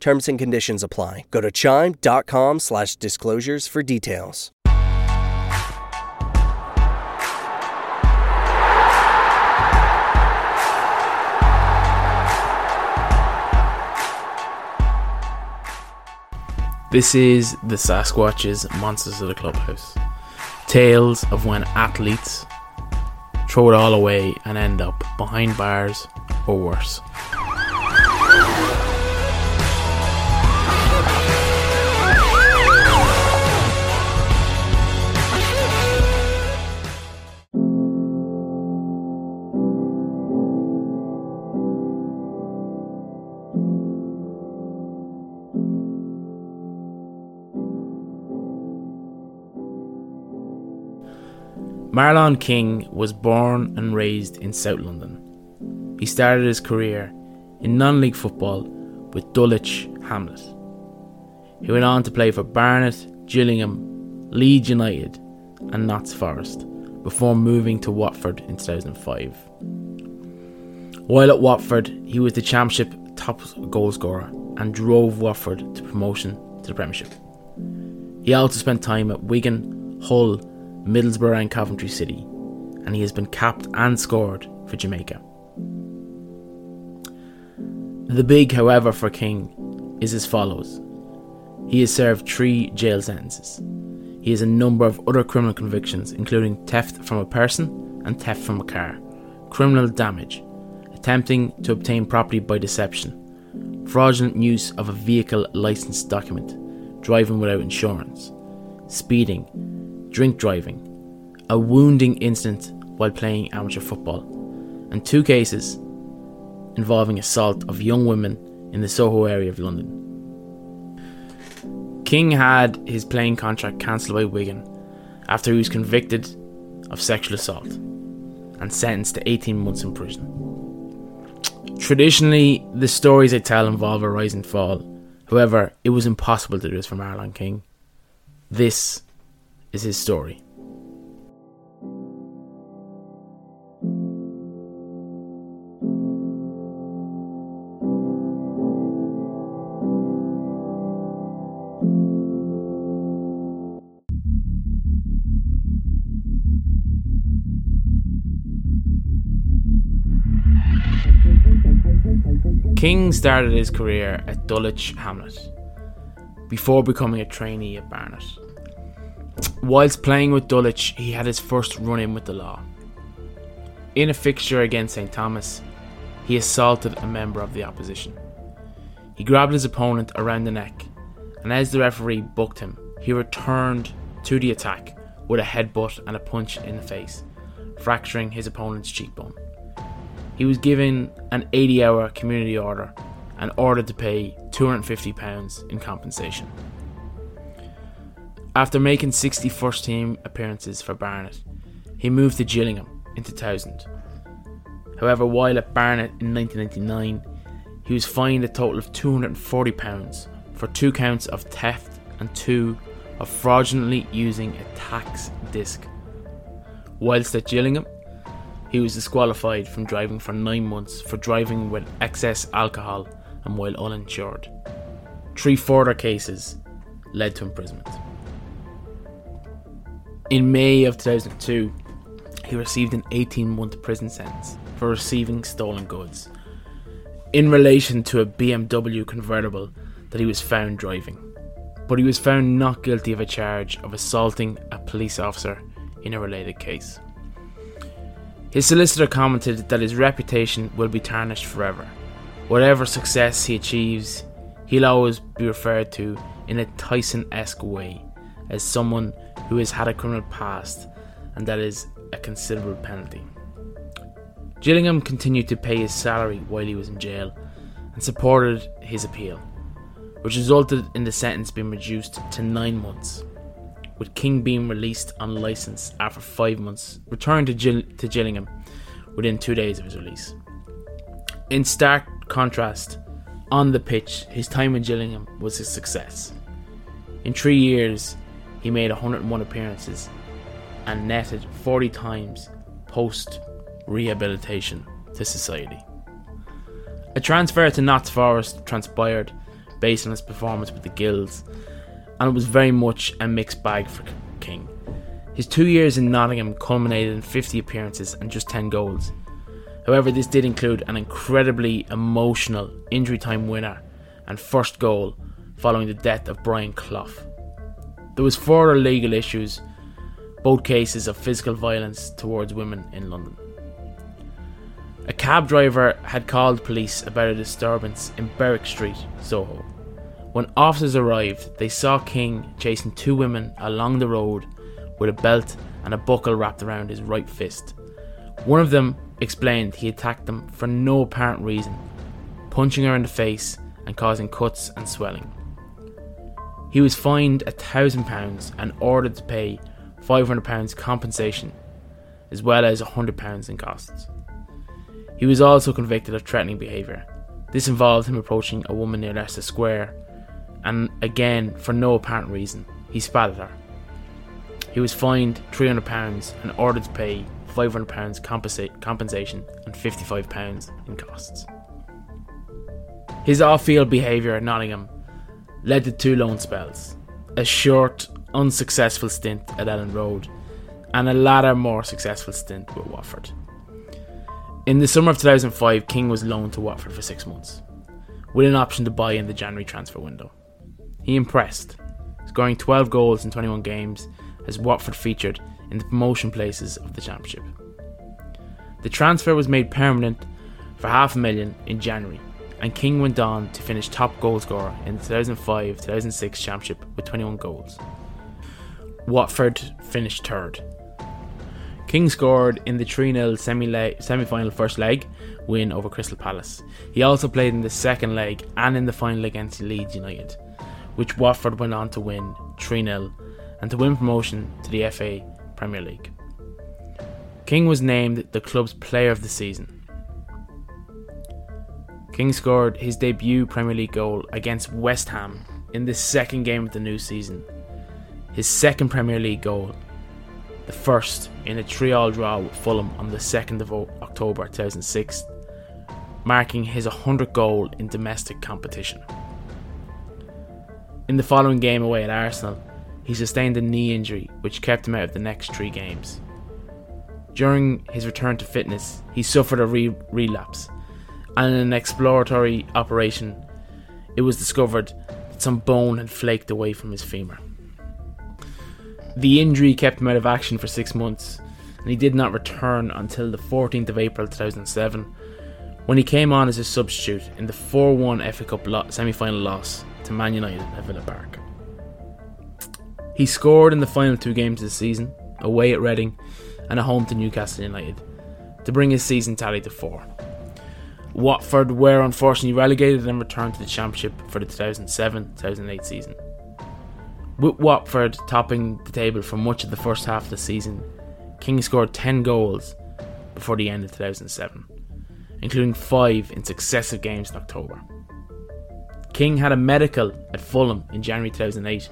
Terms and conditions apply. Go to chime.com slash disclosures for details. This is the Sasquatch's Monsters of the Clubhouse. Tales of when athletes throw it all away and end up behind bars or worse. Marlon King was born and raised in South London. He started his career in non league football with Dulwich Hamlet. He went on to play for Barnet, Gillingham, Leeds United, and Notts Forest before moving to Watford in 2005. While at Watford, he was the Championship top goalscorer and drove Watford to promotion to the Premiership. He also spent time at Wigan, Hull, Middlesbrough, and Coventry City, and he has been capped and scored for Jamaica. The big, however, for King is as follows he has served three jail sentences. He has a number of other criminal convictions, including theft from a person and theft from a car, criminal damage, attempting to obtain property by deception, fraudulent use of a vehicle license document, driving without insurance, speeding, drink driving, a wounding incident while playing amateur football, and two cases involving assault of young women in the Soho area of London. King had his playing contract cancelled by Wigan after he was convicted of sexual assault and sentenced to 18 months in prison. Traditionally, the stories they tell involve a rise and fall. However, it was impossible to do this for Marlon King. This is his story. King started his career at Dulwich Hamlet before becoming a trainee at Barnet. Whilst playing with Dulwich, he had his first run in with the law. In a fixture against St Thomas, he assaulted a member of the opposition. He grabbed his opponent around the neck, and as the referee booked him, he returned to the attack with a headbutt and a punch in the face, fracturing his opponent's cheekbone. He was given an 80 hour community order and ordered to pay £250 in compensation. After making 60 first team appearances for Barnet, he moved to Gillingham in 2000. However, while at Barnet in 1999, he was fined a total of £240 for two counts of theft and two of fraudulently using a tax disc. Whilst at Gillingham, he was disqualified from driving for nine months for driving with excess alcohol and while uninsured. Three further cases led to imprisonment. In May of 2002, he received an 18 month prison sentence for receiving stolen goods in relation to a BMW convertible that he was found driving. But he was found not guilty of a charge of assaulting a police officer in a related case. His solicitor commented that his reputation will be tarnished forever. Whatever success he achieves, he'll always be referred to in a Tyson esque way as someone who has had a criminal past and that is a considerable penalty. Gillingham continued to pay his salary while he was in jail and supported his appeal, which resulted in the sentence being reduced to nine months, with King being released on license after five months, returned to, to Gillingham within two days of his release. In stark contrast, on the pitch, his time in Gillingham was a success. In three years, he made 101 appearances and netted 40 times post rehabilitation to society. A transfer to Notts Forest transpired based on his performance with the Gills, and it was very much a mixed bag for King. His two years in Nottingham culminated in 50 appearances and just 10 goals. However, this did include an incredibly emotional injury time winner and first goal following the death of Brian Clough. There was further legal issues, both cases of physical violence towards women in London. A cab driver had called police about a disturbance in Berwick Street, Soho. When officers arrived, they saw King chasing two women along the road with a belt and a buckle wrapped around his right fist. One of them explained he attacked them for no apparent reason, punching her in the face and causing cuts and swelling. He was fined a thousand pounds and ordered to pay five hundred pounds compensation, as well as a hundred pounds in costs. He was also convicted of threatening behaviour. This involved him approaching a woman near Leicester Square, and again, for no apparent reason, he spat at her. He was fined £300 and ordered to pay £500 compensa- compensation and £55 in costs. His off field behaviour at Nottingham led to two loan spells a short, unsuccessful stint at Elland Road, and a latter, more successful stint with Watford. In the summer of 2005, King was loaned to Watford for six months, with an option to buy in the January transfer window. He impressed, scoring 12 goals in 21 games as Watford featured in the promotion places of the Championship. The transfer was made permanent for half a million in January, and King went on to finish top goalscorer in the 2005 2006 Championship with 21 goals. Watford finished third. King scored in the 3 0 semi final first leg win over Crystal Palace. He also played in the second leg and in the final against Leeds United, which Watford went on to win 3 0 and to win promotion to the FA Premier League. King was named the club's player of the season. King scored his debut Premier League goal against West Ham in the second game of the new season. His second Premier League goal, the first in a 3 all draw with Fulham on the 2nd of October 2006, marking his 100th goal in domestic competition. In the following game away at Arsenal, he sustained a knee injury which kept him out of the next three games. During his return to fitness, he suffered a re- relapse and in an exploratory operation, it was discovered that some bone had flaked away from his femur. The injury kept him out of action for six months, and he did not return until the 14th of April 2007, when he came on as a substitute in the 4 1 FA Cup lo- semi final loss to Man United at Villa Park. He scored in the final two games of the season, away at Reading and at home to Newcastle United, to bring his season tally to four. Watford were unfortunately relegated and returned to the Championship for the 2007 2008 season. With Watford topping the table for much of the first half of the season, King scored 10 goals before the end of 2007, including 5 in successive games in October. King had a medical at Fulham in January 2008,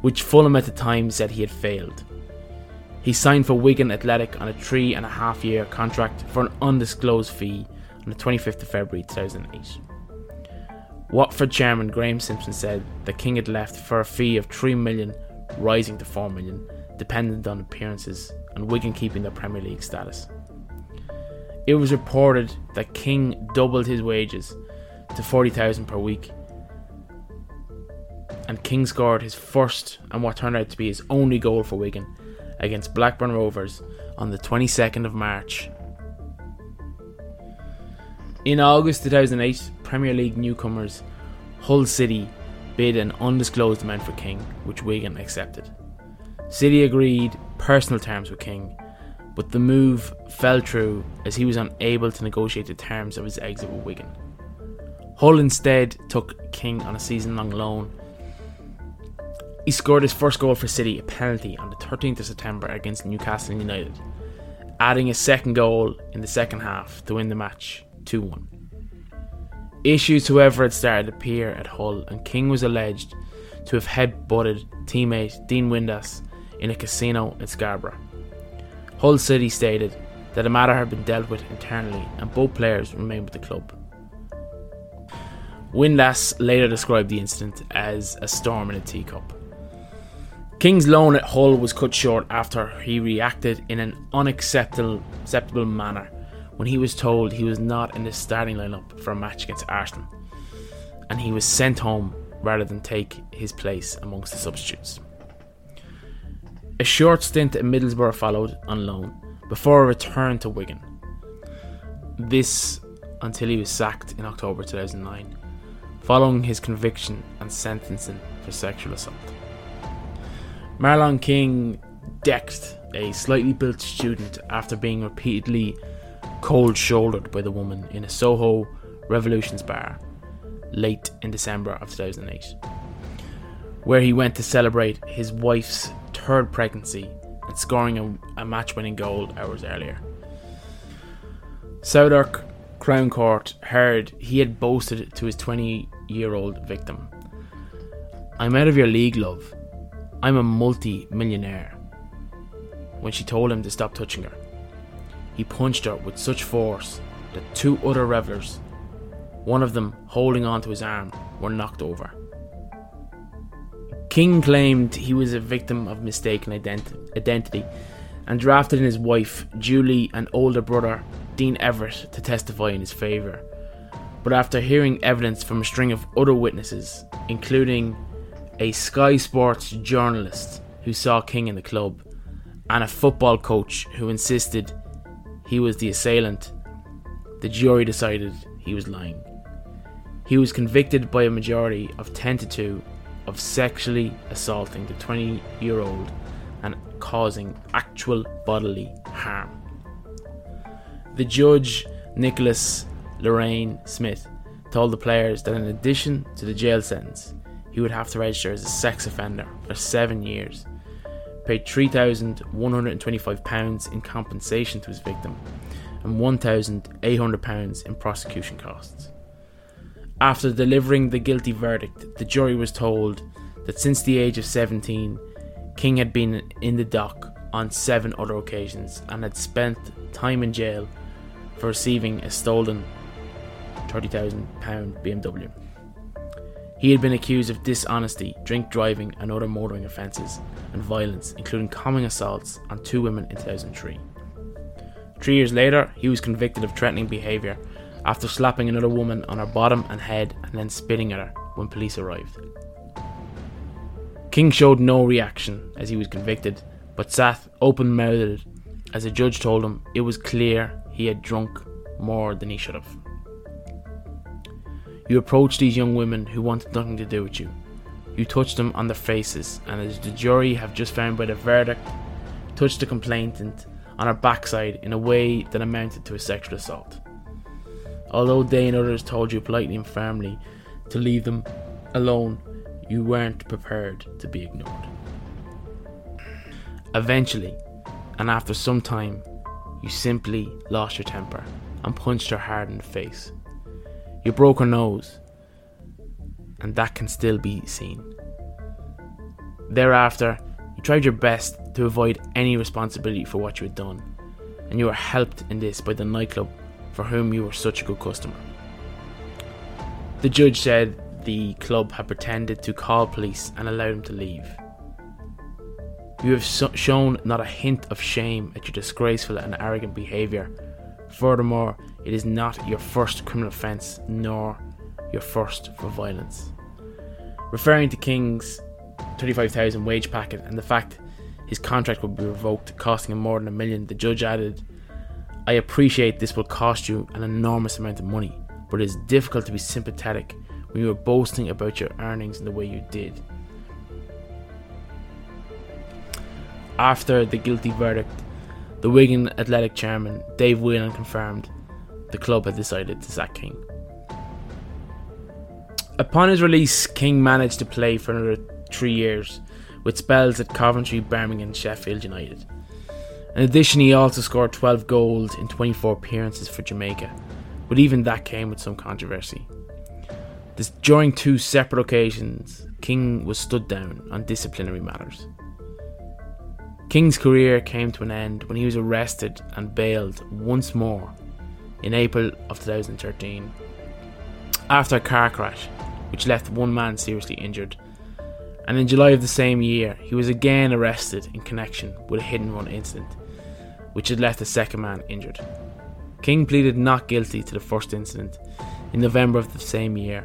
which Fulham at the time said he had failed. He signed for Wigan Athletic on a three and a half year contract for an undisclosed fee on the 25th of February 2008. Watford chairman Graham Simpson said the King had left for a fee of 3 million, rising to 4 million, dependent on appearances and Wigan keeping their Premier League status. It was reported that King doubled his wages to 40,000 per week and King scored his first and what turned out to be his only goal for Wigan against Blackburn Rovers on the 22nd of March. In August 2008, Premier League newcomers Hull City bid an undisclosed amount for King, which Wigan accepted. City agreed personal terms with King, but the move fell through as he was unable to negotiate the terms of his exit with Wigan. Hull instead took King on a season long loan he scored his first goal for City, a penalty, on the 13th of September against Newcastle United, adding a second goal in the second half to win the match 2 1. Issues, however, had started to appear at Hull, and King was alleged to have head-butted teammate Dean Windass in a casino in Scarborough. Hull City stated that the matter had been dealt with internally and both players remained with the club. Windass later described the incident as a storm in a teacup. King's loan at Hull was cut short after he reacted in an unacceptable manner when he was told he was not in the starting lineup for a match against Arsenal, and he was sent home rather than take his place amongst the substitutes. A short stint at Middlesbrough followed on loan before a return to Wigan. This until he was sacked in October 2009, following his conviction and sentencing for sexual assault. Marlon King decked a slightly built student after being repeatedly cold shouldered by the woman in a Soho Revolutions bar late in December of 2008, where he went to celebrate his wife's third pregnancy and scoring a, a match winning goal hours earlier. Southwark Crown Court heard he had boasted to his 20 year old victim I'm out of your league, love. I'm a multi millionaire. When she told him to stop touching her, he punched her with such force that two other revelers, one of them holding onto his arm, were knocked over. King claimed he was a victim of mistaken ident- identity and drafted in his wife, Julie, and older brother, Dean Everett, to testify in his favour. But after hearing evidence from a string of other witnesses, including a Sky Sports journalist who saw King in the club, and a football coach who insisted he was the assailant, the jury decided he was lying. He was convicted by a majority of 10 to 2 of sexually assaulting the 20 year old and causing actual bodily harm. The judge, Nicholas Loraine Smith, told the players that in addition to the jail sentence, he would have to register as a sex offender for seven years, paid £3,125 in compensation to his victim, and £1,800 in prosecution costs. After delivering the guilty verdict, the jury was told that since the age of 17, King had been in the dock on seven other occasions and had spent time in jail for receiving a stolen £30,000 BMW. He had been accused of dishonesty, drink driving, and other motoring offences, and violence, including common assaults on two women in 2003. Three years later, he was convicted of threatening behaviour after slapping another woman on her bottom and head and then spitting at her when police arrived. King showed no reaction as he was convicted, but sat open mouthed as a judge told him it was clear he had drunk more than he should have. You approach these young women who wanted nothing to do with you. You touch them on their faces, and as the jury have just found by the verdict, touch the complainant on her backside in a way that amounted to a sexual assault. Although they and others told you politely and firmly to leave them alone, you weren't prepared to be ignored. Eventually, and after some time, you simply lost your temper and punched her hard in the face. You broke her nose, and that can still be seen. Thereafter, you tried your best to avoid any responsibility for what you had done, and you were helped in this by the nightclub for whom you were such a good customer. The judge said the club had pretended to call police and allowed him to leave. You have so- shown not a hint of shame at your disgraceful and arrogant behaviour. Furthermore, it is not your first criminal offence, nor your first for violence. Referring to King's 35,000 wage packet and the fact his contract would be revoked, costing him more than a million, the judge added, I appreciate this will cost you an enormous amount of money, but it is difficult to be sympathetic when you are boasting about your earnings in the way you did. After the guilty verdict, the Wigan Athletic chairman, Dave Whelan, confirmed the club had decided to sack King. Upon his release, King managed to play for another three years, with spells at Coventry, Birmingham, Sheffield United. In addition, he also scored 12 goals in 24 appearances for Jamaica, but even that came with some controversy. This, during two separate occasions, King was stood down on disciplinary matters. King's career came to an end when he was arrested and bailed once more in April of 2013 after a car crash which left one man seriously injured. And in July of the same year, he was again arrested in connection with a hit and run incident which had left a second man injured. King pleaded not guilty to the first incident in November of the same year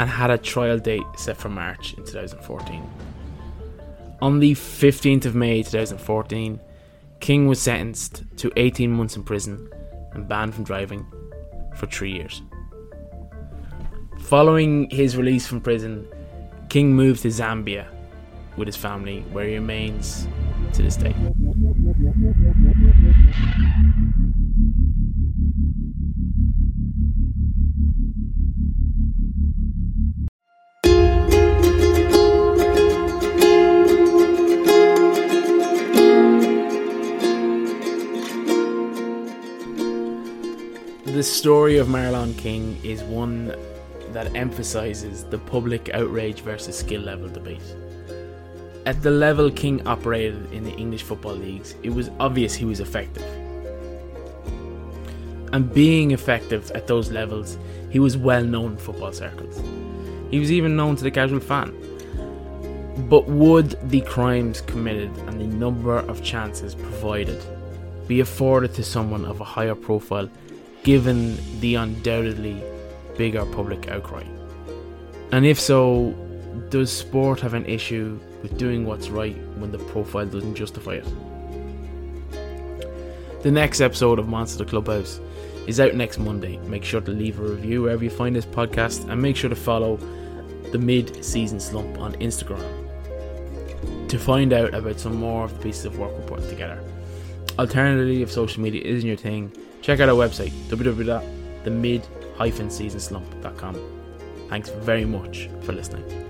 and had a trial date set for March in 2014. On the 15th of May 2014, King was sentenced to 18 months in prison and banned from driving for three years. Following his release from prison, King moved to Zambia with his family, where he remains to this day. The story of Marlon King is one that emphasizes the public outrage versus skill level debate. At the level King operated in the English football leagues, it was obvious he was effective. And being effective at those levels, he was well known in football circles. He was even known to the casual fan. But would the crimes committed and the number of chances provided be afforded to someone of a higher profile given the undoubtedly bigger public outcry? And if so, does sport have an issue with doing what's right when the profile doesn't justify it? The next episode of Monster Clubhouse is out next Monday. Make sure to leave a review wherever you find this podcast and make sure to follow the mid season slump on Instagram to find out about some more of the pieces of work we're putting together. Alternatively, if social media isn't your thing, check out our website www.themid-seasonslump.com. Thanks very much for listening.